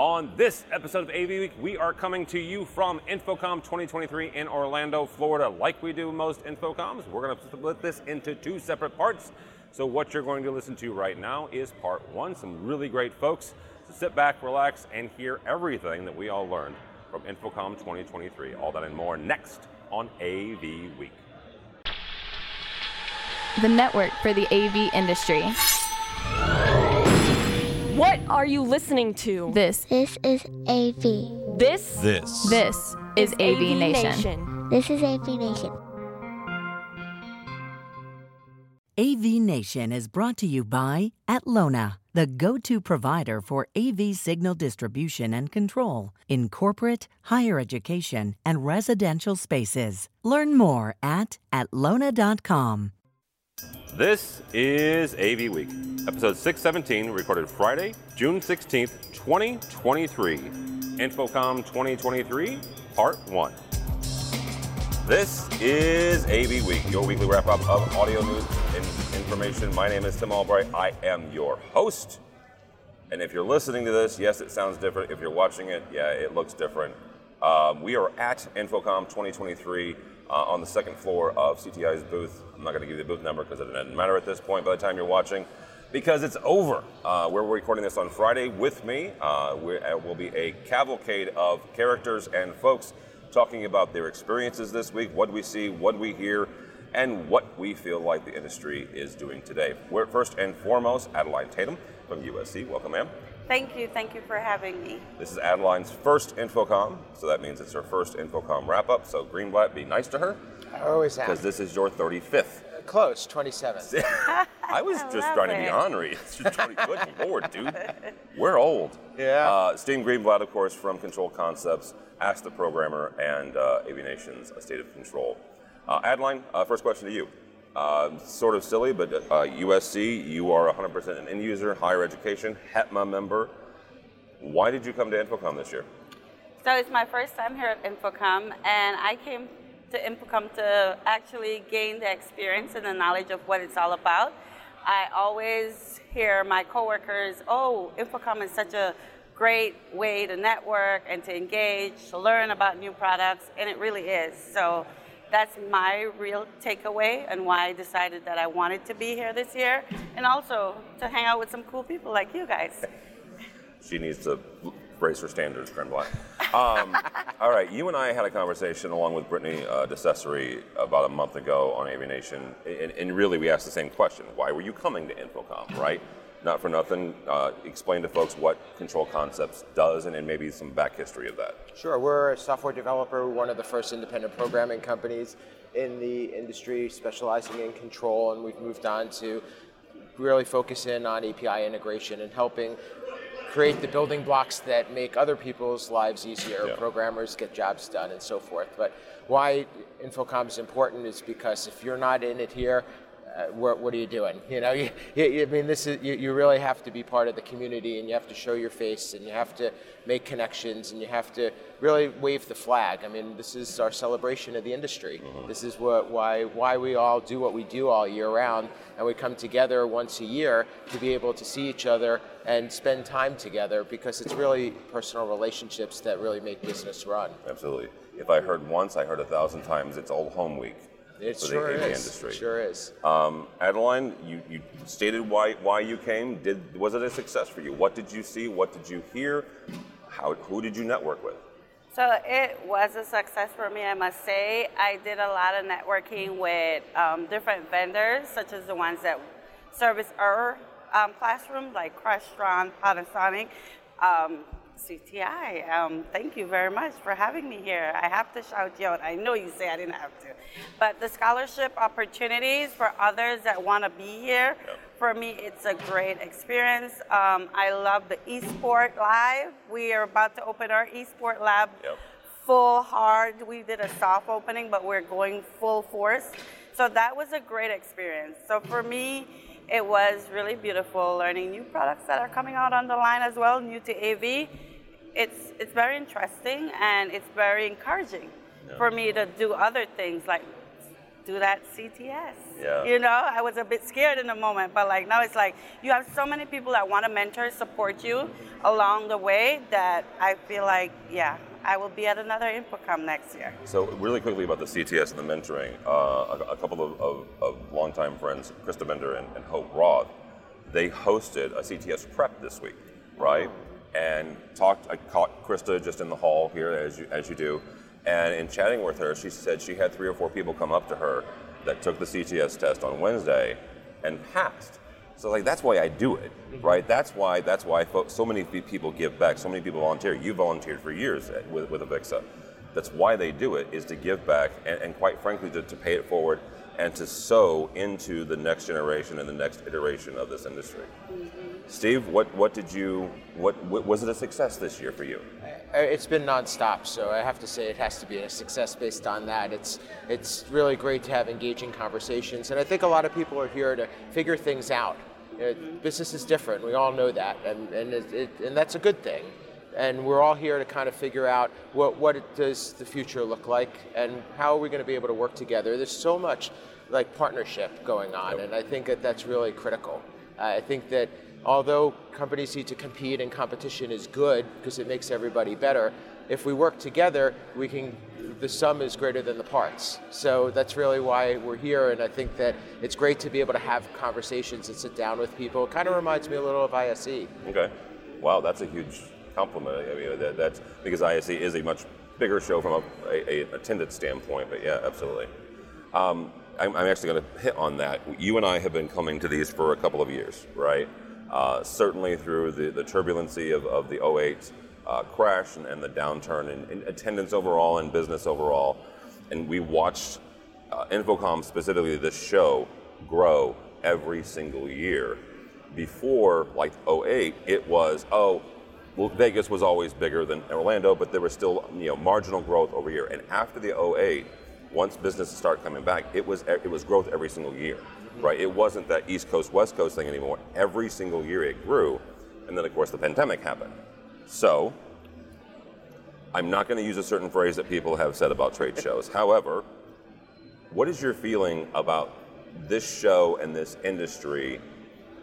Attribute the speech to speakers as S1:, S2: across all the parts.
S1: On this episode of AV Week, we are coming to you from InfoComm 2023 in Orlando, Florida. Like we do most InfoComms, we're going to split this into two separate parts. So, what you're going to listen to right now is part one, some really great folks. So, sit back, relax, and hear everything that we all learned from InfoComm 2023. All that and more next on AV Week.
S2: The network for the AV industry.
S3: What are you listening to?
S2: This,
S4: This is AV.
S3: This
S5: This.
S2: this is AV, Nation.
S4: This is AV Nation.
S6: AV Nation is brought to you by Atlona, the go to provider for AV signal distribution and control in corporate, higher education, and residential spaces. Learn more at atlona.com.
S1: This is AV Week, episode 617, recorded Friday, June 16th, 2023. InfoComm 2023, part one. This is AV Week, your weekly wrap up of audio news and information. My name is Tim Albright. I am your host. And if you're listening to this, yes, it sounds different. If you're watching it, yeah, it looks different. Um, we are at InfoComm 2023 uh, on the second floor of CTI's booth. I'm not going to give you the booth number because it doesn't matter at this point by the time you're watching because it's over. Uh, we're recording this on Friday with me. Uh, we uh, will be a cavalcade of characters and folks talking about their experiences this week, what we see, what we hear, and what we feel like the industry is doing today. We're first and foremost Adaline Tatum from USC. Welcome, ma'am.
S7: Thank you. Thank you for having me.
S1: This is Adaline's first InfoComm, so that means it's her first InfoComm wrap up. So, Greenblatt, be nice to her
S8: I always have.
S1: because this is your 35th.
S8: Close, 27.
S1: I was just
S7: love
S1: trying to be
S7: it.
S1: honorary. It's just 20 Good lord, dude. We're old.
S8: Yeah.
S1: Uh, Steve Greenblatt, of course, from Control Concepts, Ask the Programmer, and uh, AV Nation's A State of Control. Uh, Adaline, uh, first question to you. Uh, sort of silly, but uh, USC, you are 100% an end user, higher education, HETMA member. Why did you come to InfoComm this year?
S7: So it's my first time here at InfoComm, and I came to InfoComm to actually gain the experience and the knowledge of what it's all about. I always hear my coworkers, "Oh, InfoComm is such a great way to network and to engage, to learn about new products," and it really is. So that's my real takeaway and why I decided that I wanted to be here this year, and also to hang out with some cool people like you guys.
S1: She needs to raise her standards, Greenblatt. Um, all right, you and I had a conversation along with Brittany uh, DeCesare about a month ago on AV Nation, and, and really we asked the same question: Why were you coming to InfoComm? Right? Not for nothing. Uh, explain to folks what Control Concepts does, and, and maybe some back history of that.
S8: Sure, we're a software developer, one of the first independent programming companies in the industry specializing in control, and we've moved on to really focus in on API integration and helping create the building blocks that make other people's lives easier,
S1: Yeah.
S8: programmers get jobs done, and so forth. But why InfoComm is important is because if you're not in it here, uh, what, what are you doing? You know, you, you, I mean, this is you, you really have to be part of the community, and you have to show your face, and you have to make connections, and you have to really wave the flag. I mean, this is our celebration of the industry. This is what why why we all do what we do all year round, and we come together once a year to be able to see each other and spend time together because it's really personal relationships that really make business run.
S1: Absolutely. If I heard once, I heard a thousand times. It's Old Home Week
S8: It
S1: for
S8: sure
S1: the AV
S8: is.
S1: industry.
S8: Sure is.
S1: Um, Adaline, you, you stated why why you came. Did was it a success for you? What did you see? What did you hear? How who did you network with?
S7: So it was a success for me, I must say. I did a lot of networking with um, different vendors, such as the ones that service our um, classroom, like Crestron, Panasonic, um, CTI. Um, thank you very much for having me here. I have to shout you out. I know you say I didn't have to. But the scholarship opportunities for others that want to be here, for me, it's a great experience. Um, I love the eSport Live. We are about to open our eSport Lab
S1: Yep.
S7: full hard. We did a soft opening, but we're going full force. So that was a great experience. So for me, it was really beautiful learning new products that are coming out on the line as well, new to AV. It's it's very interesting and it's very encouraging for me to do other things like do that CTS.
S1: Yeah.
S7: You know, I was a bit scared in the moment, but like now it's like you have so many people that want to mentor, support you along the way that I feel like, yeah, I will be at another InfoComm next year.
S1: So, really quickly about the CTS and the mentoring, uh, a, a, couple of, of, of, longtime friends, Krista Bender and, and, Hope Roth, they hosted a CTS prep this week, right? And talked, I caught Krista just in the hall here, as you, as you do, and in chatting with her, she said she had three or four people come up to her that took the CTS test on Wednesday and passed. So like that's why I do it, mm-hmm. right? That's why that's why so many people give back. So many people volunteer. You volunteered for years with, with Avixa. That's why they do it is to give back and, and quite frankly to, to pay it forward and to sow into the next generation and the next iteration of this industry. Mm-hmm. Steve, what, what did you what, what was it a success this year for you?
S8: It's been nonstop, so I have to say it has to be a success based on that. It's it's really great to have engaging conversations, and I think a lot of people are here to figure things out. It, business is different. We all know that, and and it, it, and that's a good thing. And we're all here to kind of figure out what what does the future look like, and how are we going to be able to work together. There's so much like partnership going on, and I think that that's really critical. Uh, I think that although companies need to compete and competition is good because it makes everybody better, if we work together, we can the sum is greater than the parts. So that's really why we're here, and I think that it's great to be able to have conversations and sit down with people. It kind of reminds me a little of ISE.
S1: Okay, wow, that's a huge compliment. I mean, that, that's because ISE is a much bigger show from a, a, a attendance standpoint. But yeah, absolutely. Um, I'm, I'm actually going to hit on that. You and I have been coming to these for a couple of years, right? Uh, certainly through the, the turbulency of, of the 08 uh, crash and, and, the downturn in, in, attendance overall and business overall. And we watched uh, InfoComm, specifically this show, grow every single year. Before, like 08, it was, oh, well, Vegas was always bigger than Orlando, but there was still you know marginal growth over year. And after the 08, once businesses started coming back, it was it was growth every single year, right? It wasn't that East Coast West Coast thing anymore. Every single year it grew, and then of course the pandemic happened. So, I'm not going to use a certain phrase that people have said about trade shows. However, what is your feeling about this show and this industry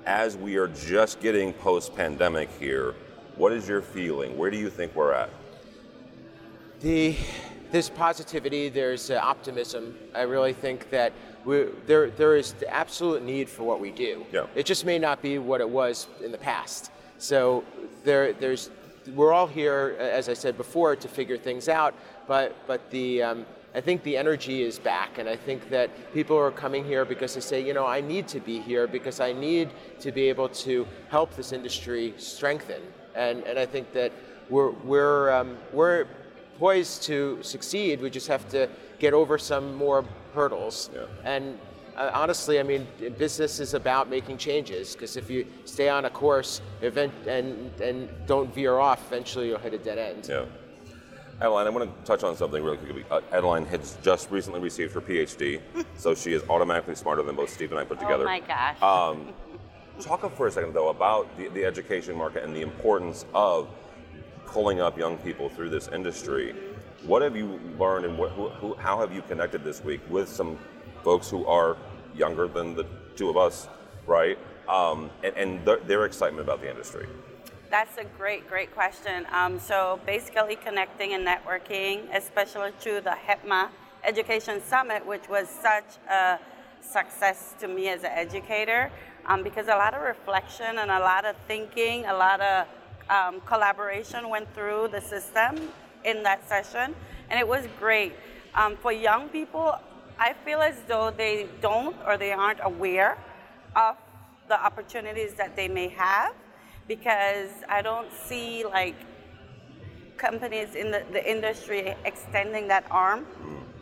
S1: as we are just getting post pandemic here? What is your feeling? Where do you think we're at?
S8: The there's positivity, there's uh, optimism. I really think that there there is the absolute need for what we do.
S1: Yeah.
S8: It just may not be what it was in the past. So there there's we're all here, as I said before, to figure things out. But but the um, I think the energy is back, and I think that people are coming here because they say, you know, I need to be here because I need to be able to help this industry strengthen. And and I think that we're we're um, we're poised to succeed. We just have to get over some more hurdles.
S1: Yeah.
S8: And honestly, I mean, business is about making changes because if you stay on a course event and, and don't veer off, eventually you'll hit a dead end.
S1: Yeah. Adaline, I want to touch on something really quickly. Uh, Adaline has just recently received her PhD, so she is automatically smarter than both Steve and I put together. Oh
S7: my gosh.
S1: Um, talk for a second, though, about the, the education market and the importance of pulling up young people through this industry. What have you learned, and what, who, who, how have you connected this week with some folks who are younger than the two of us, right? Um, and, and their, their, excitement about the industry.
S7: That's a great, great question. Um, so basically connecting and networking, especially through the HETMA Education Summit, which was such a success to me as an educator, um, because a lot of reflection and a lot of thinking, a lot of um, collaboration went through the system in that session, and it was great. Um, for young people, I feel as though they don't or they aren't aware of the opportunities that they may have because I don't see like companies in the, the industry extending that arm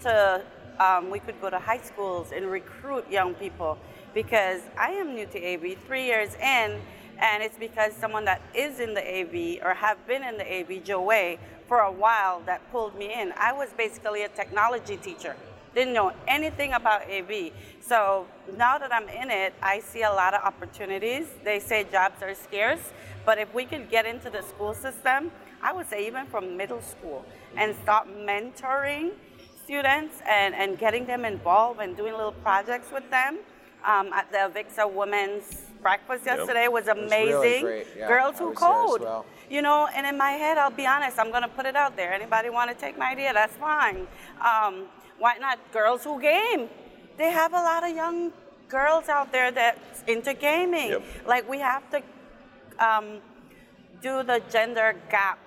S7: to um, we could go to high schools and recruit young people because I am new to AV three years in and it's because someone that is in the AV or have been in the AV, Joey, for a while that pulled me in. I was basically a technology teacher, didn't know anything about AV. So now that I'm in it, I see a lot of opportunities. They say jobs are scarce, but if we could get into the school system, I would say even from middle school and start mentoring students and, and getting them involved and doing little projects with them. Um, at the Avixa Women's Breakfast
S1: Yep.
S7: yesterday was
S8: was really
S7: amazing.
S8: great, yeah.
S7: Girls who
S8: was there as
S7: code.
S8: well.
S7: You know, and in my head, I'll be honest, I'm going to put it out there. Anybody want to take my idea? That's fine. Um, why not girls who game? They have a lot of young girls out there that's into gaming.
S1: Yep.
S7: Like, we have to um, do the gender gap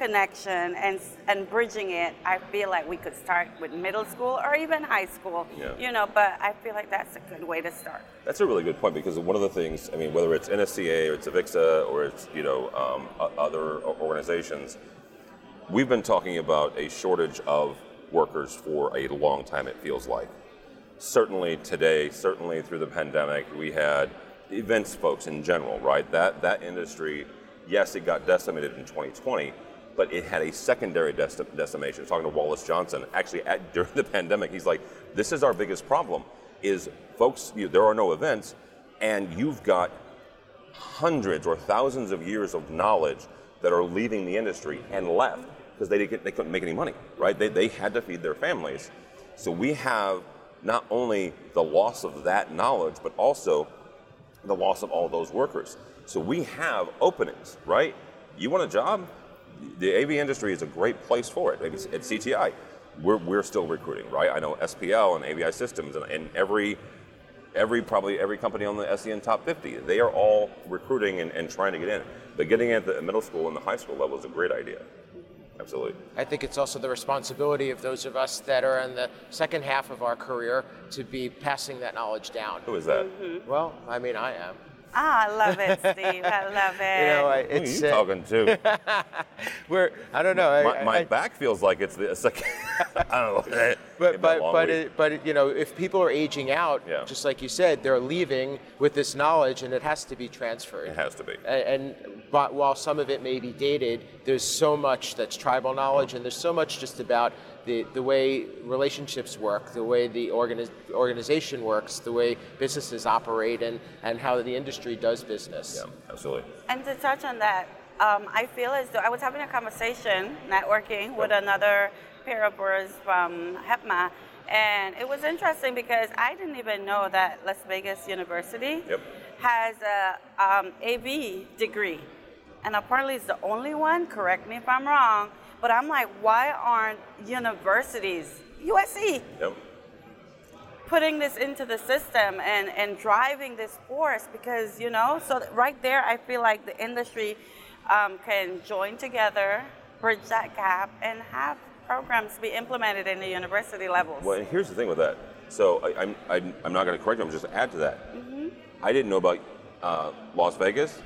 S7: connection and and bridging it. I feel like we could start with middle school or even high school.
S1: Yeah.
S7: You know, but I feel like that's a good way to start.
S1: That's a really good point because one of the things, I mean, whether it's NSCA or it's Avixa or it's, you know, um, other organizations, we've been talking about a shortage of workers for a long time, it feels like. Certainly today, certainly through the pandemic, we had events folks in general, right? That, that industry, yes, it got decimated in 2020, but it had a secondary deci- decimation. Talking to Wallace Johnson, actually at, during the pandemic, he's like, this is our biggest problem, is folks, you, there are no events, and you've got hundreds or thousands of years of knowledge that are leaving the industry and left because they, they couldn't make any money, right? They, they had to feed their families. So we have not only the loss of that knowledge, but also the loss of all those workers. So we have openings, right? You want a job? The AV industry is a great place for it. At CTI. We're, we're still recruiting, right? I know SPL and AVI Systems and, and every every probably every company on the SCN top 50. They are all recruiting and, and trying to get in. But getting in at the middle school and the high school level is a great idea. Absolutely.
S8: I think it's also the responsibility of those of us that are in the second half of our career to be passing that knowledge down.
S1: Who is that?
S8: Well, I mean, I am.
S7: Ah, I love it, Steve. I love it.
S8: You know, I,
S1: Who are
S8: it's
S1: you
S8: uh,
S1: talking to?
S8: we're I don't know. I-
S1: my, my
S8: I-
S1: back feels like it's the second. I don't know.
S8: But
S1: It's been a
S8: but but, it, but you know, if people are aging out,
S1: Yeah.
S8: just like you said, they're leaving with this knowledge, and it has to be transferred.
S1: it has to be.
S8: A- And, but while some of it may be dated, there's so much that's tribal knowledge, and there's so much just about the, the way relationships work, the way the organiz- organization works, the way businesses operate, and, and how the industry does business.
S1: Yeah, absolutely.
S7: And to touch on that, um, I feel as though I was having a conversation, networking with another pair of boys from HETMA, and it was interesting because I didn't even know that Las Vegas University
S1: Yep.
S7: has a um, AV degree, and apparently it's the only one. Correct me if I'm wrong, but I'm like, why aren't universities, USC,
S1: Yep.
S7: putting this into the system and, and driving this force because you know so right there i feel like the industry um, can join together bridge that gap and have programs to be implemented in the university levels
S1: Well, here's the thing with that. So I, I'm, I'm, I'm not going to correct you. I'm just add to that.
S7: Mm-hmm.
S1: I didn't know about uh, Las Vegas.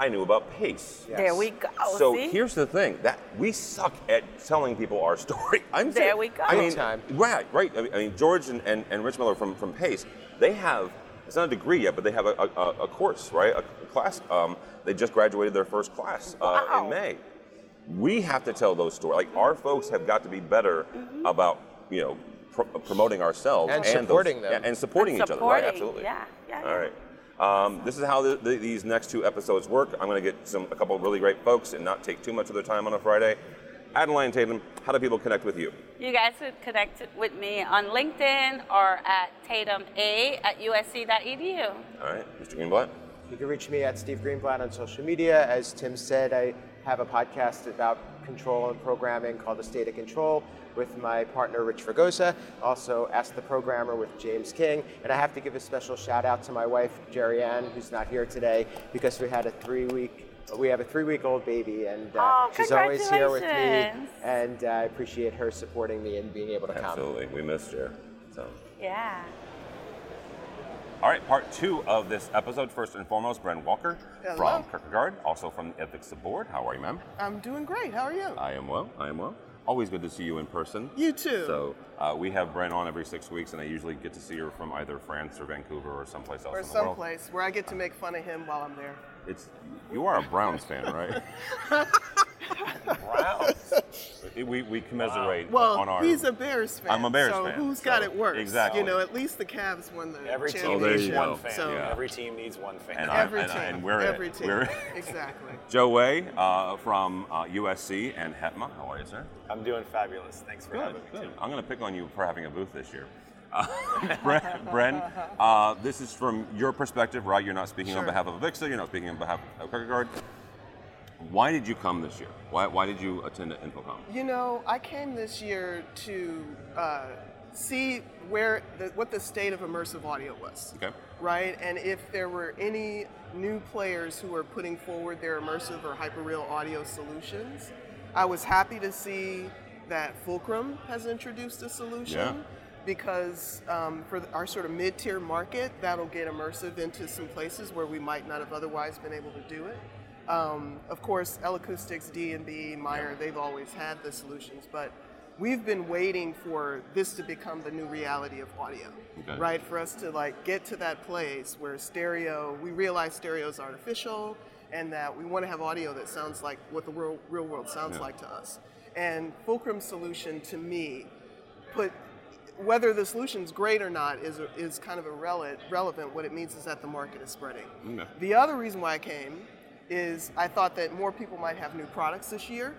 S1: I knew about Pace.
S7: there we go
S1: So
S7: see?
S1: here's the thing that we suck at telling people our story. I'm
S7: There
S1: serious.
S7: we go.
S1: I mean,
S8: time.
S1: right, right. I mean, I mean, George and, and, and Rich Miller from, from Pace, they have it's not a degree yet, but they have a, a, a course, right? A, a class. Um, they just graduated their first class uh,
S7: Wow.
S1: in May. We have to tell those stories. Like our folks have got to be better
S7: Mm-hmm.
S1: about you know pr- promoting ourselves
S8: And
S1: those-
S8: supporting them.
S1: yeah, and supporting
S7: And
S1: each other. Right? Absolutely.
S7: yeah, yeah,
S1: All
S7: yeah.
S1: right. Um, this is how the, the, these next two episodes work. I'm going to get some a couple of really great folks and not take too much of their time on a Friday. Adaline Tatum, how do people connect with you?
S7: you guys could connect with me on linkedin or at tatum a at usc.edu
S1: All right, Mr. Greenblatt.
S8: You can reach me at Steve Greenblatt on social media. As Tim said, I have a podcast about control and programming called The State of Control with my partner Rich Fragosa. Also, Ask the Programmer with James King. And I have to give a special shout out to my wife, Jerry Ann, who's not here today because we had a three week. We have a three-week-old baby, and uh,
S7: Oh,
S8: she's always here with me.
S7: congratulations.
S8: And uh, I appreciate her supporting me and being able to come.
S1: Absolutely, we missed you. So.
S7: yeah
S1: All right, part two of this episode. First and foremost, Bren Walker
S5: Hello.
S1: from Kirkegaard, also from the Ethics Board. How are you, ma'am?
S5: I'm doing great. How are you?
S1: I am well. I am well. Always good to see you in person.
S5: You too.
S1: So uh, we have Bren on every six weeks, and I usually get to see her from either France or Vancouver or someplace else
S5: or
S1: in the world.
S5: someplace where I get to make fun of him while I'm there.
S1: It's you are a Browns fan, right? Browns. we, we commiserate
S5: Well,
S1: on our.
S5: he's a Bears fan.
S1: I'm a Bears
S5: so
S1: fan,
S5: who's
S1: so-
S5: got it worse?
S1: exactly.
S5: You know, at least the Cavs won the
S9: Every team needs one
S1: go.
S9: fan.
S5: So-
S1: Yeah.
S9: Every team needs one fan.
S1: And I-
S5: Every
S1: and-
S5: team.
S1: and we're it.
S5: Every team.
S1: We're-
S5: exactly.
S1: Joe Way uh, from uh, USC and HETMA. How are you, sir?
S9: I'm doing fabulous. Thanks for
S1: Good,
S9: having me.
S1: good.
S9: Tim.
S1: I'm going to pick on you for having a booth this year. Uh, Bren, Bren uh, this is from your perspective, right? You're not speaking on behalf of Avixa, you're not speaking on behalf of Kirkegaard. Why did you come this year? Why, why did you attend InfoComm?
S5: You know, I came this year to uh, see where the, what the state of immersive audio was.
S1: Okay.
S5: Right, and if there were any new players who were putting forward their immersive or hyperreal audio solutions, I was happy to see that Fulcrum has introduced a solution.
S1: Yeah.
S5: Because um, for our sort of mid-tier market, that'll get immersive into some places where we might not have otherwise been able to do it. Um, of course, L Acoustics, D and B, Meyer, they've always had the solutions, but we've been waiting for this to become the new reality of audio,
S1: Okay.
S5: right? For us to like get to that place where stereo, we realize stereo is artificial, and that we want to have audio that sounds like what the real, real world sounds
S1: Yeah.
S5: like to us. And Fulcrum's solution to me put whether the solution's great or not is, is kind of irrelevant. Relevant. What it means is that the market is spreading.
S1: Okay.
S5: The other reason why I came is I thought that more people might have new products this year,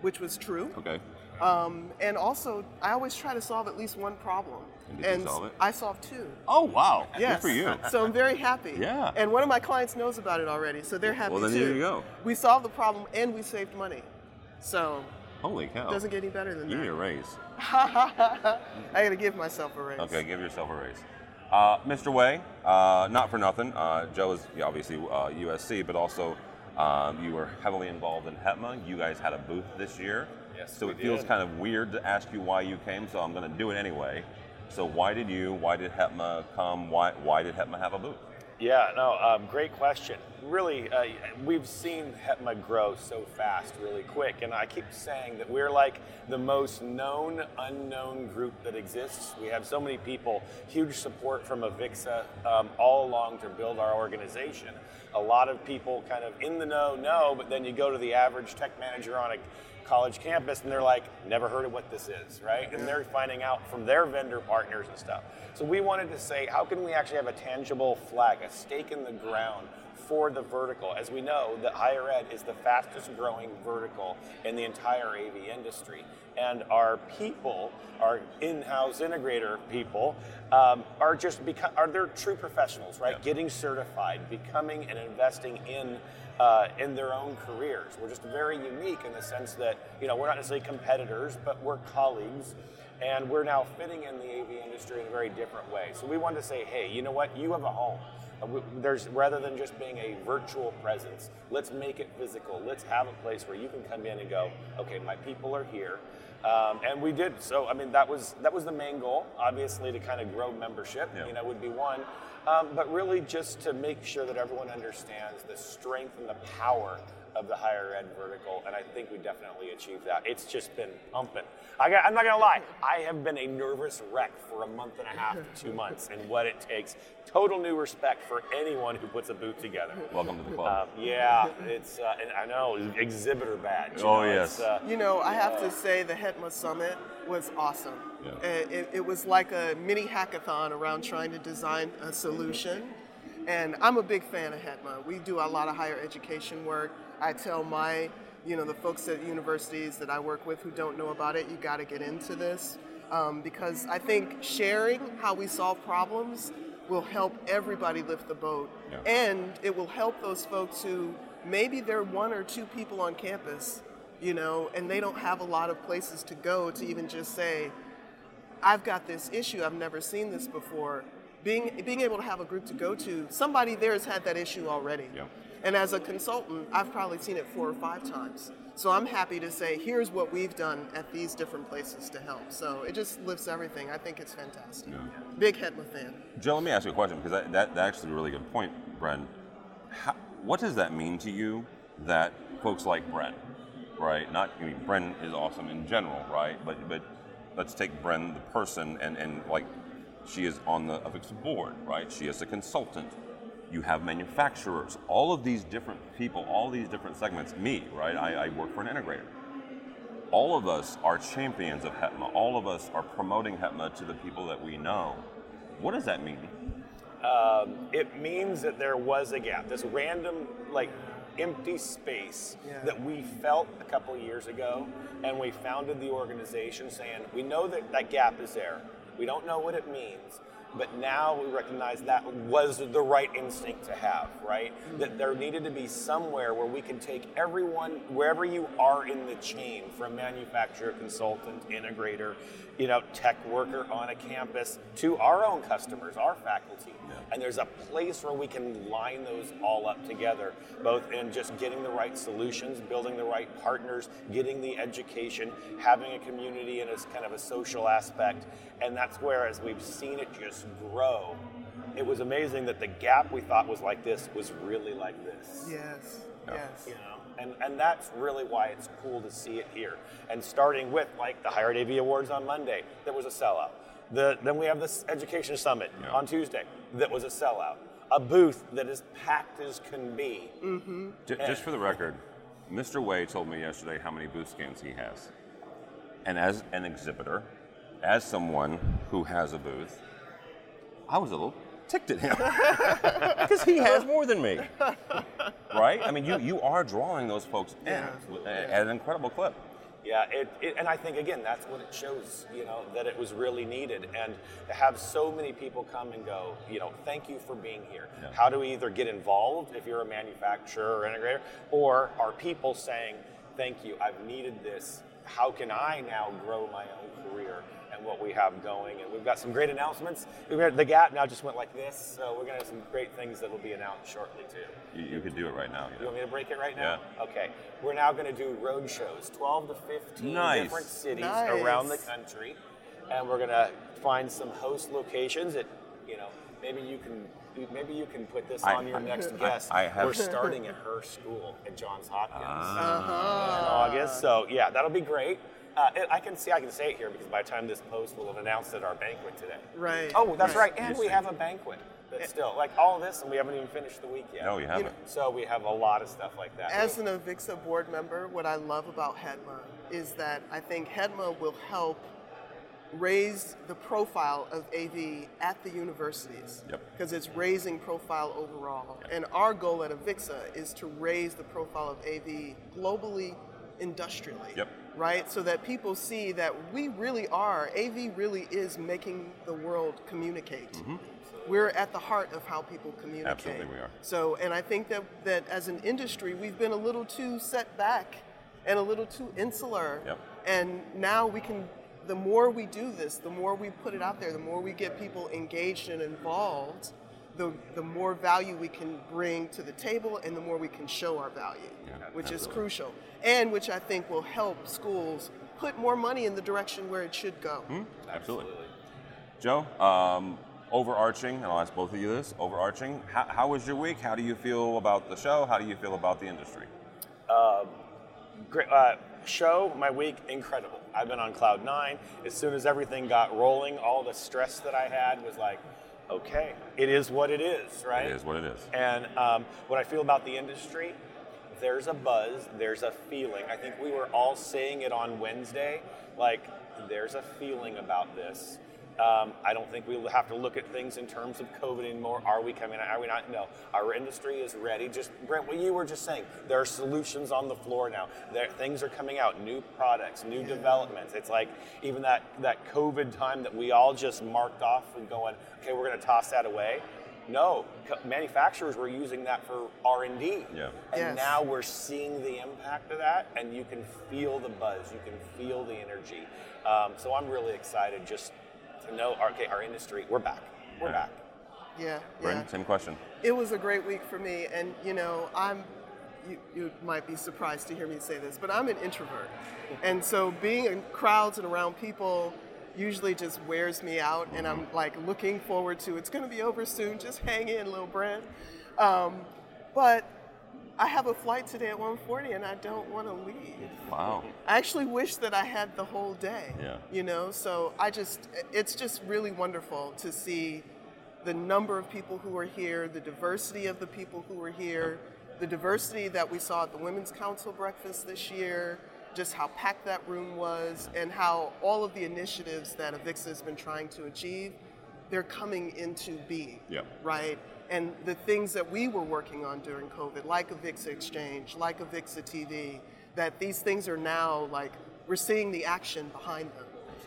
S5: which was true.
S1: Okay.
S5: Um, and also, I always try to solve at least one problem.
S1: And you solve it?
S5: I solved two.
S1: Oh, wow.
S5: Yes.
S1: Good for you.
S5: So I'm very happy.
S1: Yeah.
S5: And one of my clients knows about it already, so they're happy
S1: Well, then
S5: too.
S1: there you go.
S5: We solved the problem and we saved money. So
S1: Holy cow.
S5: it doesn't get any better than
S1: You
S5: that.
S1: You need a raise.
S5: I gotta give myself a raise.
S1: Okay, give yourself a raise. Uh, Mr. Way, uh, not for nothing. Uh, Joe is obviously uh, USC, but also um, you were heavily involved in HETMA. You guys had a booth this year.
S9: Yes,
S1: So it feels
S9: did.
S1: kind of weird to ask you why you came, so I'm going to do it anyway. So why did you? Why did HETMA come? Why Why did HETMA have a booth?
S9: Yeah, no, um, great question. Really, uh, we've seen HETMA grow so fast, really quick, and I keep saying that we're like the most known unknown group that exists. We have so many people, huge support from Avixa um, all along to build our organization. A lot of people kind of in the know know, but then you go to the average tech manager on a college campus and they're like, never heard of what this is, right? And they're finding out from their vendor partners and stuff. So we wanted to say, how can we actually have a tangible flag, a stake in the ground for the vertical? As we know, that higher ed is the fastest growing vertical in the entire AV industry. And our people, our in-house integrator people, um, are just become are they're true professionals, right? Getting certified, becoming and investing in uh, in their own careers. We're just very unique in the sense that you know we're not necessarily competitors, but we're colleagues, and we're now fitting in the AV industry in a very different way. So we wanted to say, hey, you know what? You have a home. There's rather than just being a virtual presence, let's make it physical. Let's have a place where you can come in and go, okay, my people are here. Um, and we did. So I mean, that was that was the main goal. Obviously, to kind of grow membership,
S1: Yeah.
S9: you know, would be one. Um, but really, just to make sure that everyone understands the strength and the power of the higher ed vertical, and I think we definitely achieved that. It's just been pumping. I got, I'm not gonna lie, I have been a nervous wreck for a month and a half to two months, and what it takes. Total new respect for anyone who puts a booth together.
S1: Welcome to the club.
S9: Um, yeah, it's uh, and I know exhibitor badge. you
S1: Oh,
S9: know,
S1: yes.
S9: uh,
S5: You know, I have to say the HETMA Summit was awesome.
S1: Yeah.
S5: It, it, it was like a mini hackathon around trying to design a solution. And I'm a big fan of HETMA. We do a lot of higher education work. I tell my, you know, the folks at universities that I work with who don't know about it, you got to get into this. Um, because I think sharing how we solve problems will help everybody lift the boat.
S1: Yeah.
S5: And it will help those folks who maybe they're one or two people on campus, you know, and they don't have a lot of places to go to even just say, I've got this issue, I've never seen this before. Being, being able to have a group to go to, somebody there has had that issue already.
S1: Yeah.
S5: And as a consultant, I've probably seen it four or five times. So I'm happy to say, here's what we've done at these different places to help. So it just lifts everything. I think it's fantastic. Big Hetma fan.
S1: Joe, let me ask you a question because that, that, that's actually a really good point, Bren. How, what does that mean to you that folks like Bren, right? Not, I mean, Bren is awesome in general, right? But but let's take Bren, the person, and, and like she is on the Avix board, right? She is a consultant. You have manufacturers, all of these different people, all these different segments. Me, right? I, I work for an integrator. all of us are champions of HETMA. All of us are promoting HETMA to the people that we know. What does that mean?
S9: Um, it means that there was a gap, this random, like, empty space
S5: Yeah.
S9: that we felt a couple years ago, and we founded the organization saying, we know that that gap is there. We don't know what it means, but now we recognize that was the right instinct to have, right? That there needed to be somewhere where we can take everyone, wherever you are in the chain, from manufacturer, consultant, integrator, you know, tech worker on a campus, to our own customers, our faculty. And there's a place where we can line those all up together, both in just getting the right solutions, building the right partners, getting the education, having a community and as kind of a social aspect. And that's where, as we've seen it just grow, it was amazing that the gap we thought was like this was really like this.
S5: Yes. Yes.
S9: You know, and, and that's really why it's cool to see it here. And starting with like the Higher Ed AV Awards on Monday, that was a sellout. The, then we have this Education Summit
S1: Yeah.
S9: on Tuesday, that was a sellout. A booth that is packed as can be. Mm-hmm.
S1: J- just for the record, Mr. Way told me yesterday how many booth scans he has. And as an exhibitor, as someone who has a booth, I was a little ticked at him because he has more than me. Right? I mean, you, you are drawing those folks in
S5: Yeah.
S1: at uh, at an incredible clip.
S9: Yeah, it, it, and I think again that's what it shows, you know, that it was really needed, and to have so many people come and go, you know, thank you for being here.
S1: Yeah.
S9: How do we either get involved if you're a manufacturer or integrator, or are people saying, thank you, I've needed this. How can I now grow my own career and what we have going? And we've got some great announcements. We've got, the gap now just went like this, so we're gonna have some great things that will be announced shortly too.
S1: You, you could do it right now. You
S9: You want me to break it right now? Okay. We're now going to do road shows, 12 to 15
S1: Nice.
S9: different cities
S5: Nice.
S9: around the country. And we're going to find some host locations that, you know, maybe you can maybe you can put this
S1: I-
S9: on your
S1: I-
S9: next
S1: I-
S9: guest.
S1: I have-
S9: We're starting at her school at Johns Hopkins
S1: Ah.
S9: in August. So, yeah, that'll be great. Uh, it- I can see I can say it here because by the time this post, we'll have announced at our banquet today.
S5: Right.
S9: Oh, that's
S5: right.
S9: right. And we have a banquet. That's still like all of this, and we haven't even finished the week yet.
S1: No, you haven't.
S9: So we have a lot of stuff like that.
S5: As an Avixa board member, what I love about HETMA is that I think HETMA will help raise the profile of AV at the universities.
S1: Yep.
S5: Because it's raising profile overall. And our goal at Avixa is to raise the profile of AV globally, industrially.
S1: Yep.
S5: Right? So that people see that we really are, AV really is making the world communicate. Mm-hmm. We're at the heart of how people communicate.
S1: Absolutely we are.
S5: So, and I think that, that as an industry, we've been a little too set back and a little too insular.
S1: Yep.
S5: And now we can, the more we do this, the more we put it out there, the more we get people engaged and involved, the, the more value we can bring to the table and the more we can show our value,
S1: Yeah,
S5: which is crucial. And which I think will help schools put more money in the direction where it should go.
S1: Hmm? Absolutely. Joe, um, overarching, and I'll ask both of you this, overarching, how, how was your week? How do you feel about the show? How do you feel about the industry?
S9: Great uh, show, my week, incredible. I've been on cloud nine. As soon as everything got rolling, all the stress that I had was like, okay, it is what it is, right?
S1: It is what it is.
S9: And um, what I feel about the industry, there's a buzz, there's a feeling. I think we were all saying it on Wednesday, like there's a feeling about this. Um, I don't think we'll have to look at things in terms of COVID anymore. Are we coming? Are we not? No. Our industry is ready. Just Bren, what you were just saying. There are solutions on the floor now. There, things are coming out. New products, new developments. It's like even that that COVID time that we all just marked off and going, okay, we're going to toss that away. No, co- manufacturers were using that for R and D.
S1: Yeah.
S9: And
S5: Yes.
S9: now we're seeing the impact of that, and you can feel the buzz, you can feel the energy. Um, so I'm really excited just to know, okay, our industry, we're back. We're
S1: Yeah.
S9: back.
S5: Yeah, yeah.
S1: Bren, same question.
S5: It was a great week for me, and you know, I'm. You, you might be surprised to hear me say this, but I'm an introvert, and so being in crowds and around people usually just wears me out, and I'm like looking forward to it's going to be over soon. Just hang in, little Bren. Um, but I have a flight today at 1:40, and I don't want to leave.
S1: Wow.
S5: I actually wish that I had the whole day.
S1: Yeah.
S5: You know, so I just, it's just really wonderful to see the number of people who are here, the diversity of the people who are here, the diversity that we saw at the Women's Council breakfast this year, just how packed that room was and how all of the initiatives that Avixa has been trying to achieve, they're coming into being,
S1: Yep.
S5: right? And the things that we were working on during COVID, like Avixa Exchange, like Avixa TV, that these things are now like, we're seeing the action behind them.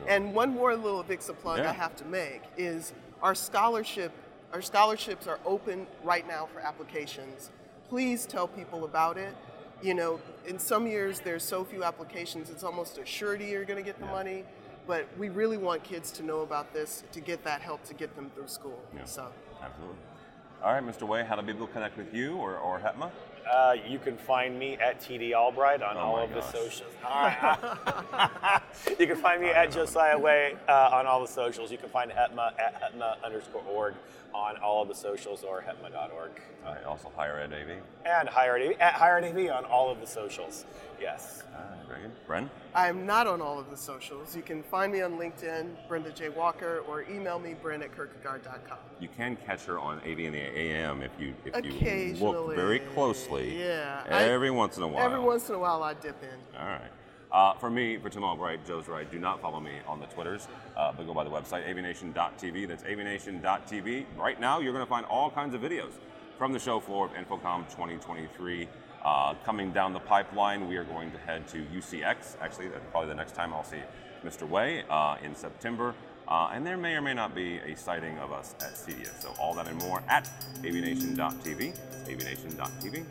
S5: And one more little Avixa plug
S1: Yeah.
S5: I have to make is our scholarship, our scholarships are open right now for applications. Please tell people about it. You know, in some years there's so few applications, it's almost a surety you're going to get the money. But we really want kids to know about this to get that help to get them through school.
S1: Yeah.
S5: So.
S1: Absolutely. All right, Mr. Way, how do people connect with you or, or HETMA?
S9: Uh, you can find me at TD Albright on
S1: Oh
S9: all of the socials. All right. you can find me at Josiah Way uh, on all the socials. You can find Hetma at Hetma underscore org on all of the socials or hetma.org.
S1: All right, also Higher Ed AV.
S9: And Higher AV, at Higher Ed AV on all of the socials. Yes.
S1: All right, very good. Bren?
S5: I am not on all of the socials. You can find me on LinkedIn, Brenda J. Walker, or email me, bren at kirkegaard.com.
S1: You can catch her on AV in the AM if you if you look very closely.
S5: Yeah. I-
S1: Every once in a while.
S5: Every once in a while, I dip in.
S1: All right. Uh, for me, for Tim Albright, Joe's right. Do not follow me on the Twitters, uh, but go by the website avnation.tv. That's avnation.tv. Right now, you're going to find all kinds of videos from the show floor of InfoComm 2023. Uh, coming down the pipeline, we are going to head to UCX. Actually, that's probably the next time I'll see Mr. Way uh, in September. Uh, and there may or may not be a sighting of us at CEDIA. So all that and more at avnation.tv. That's avnation.tv.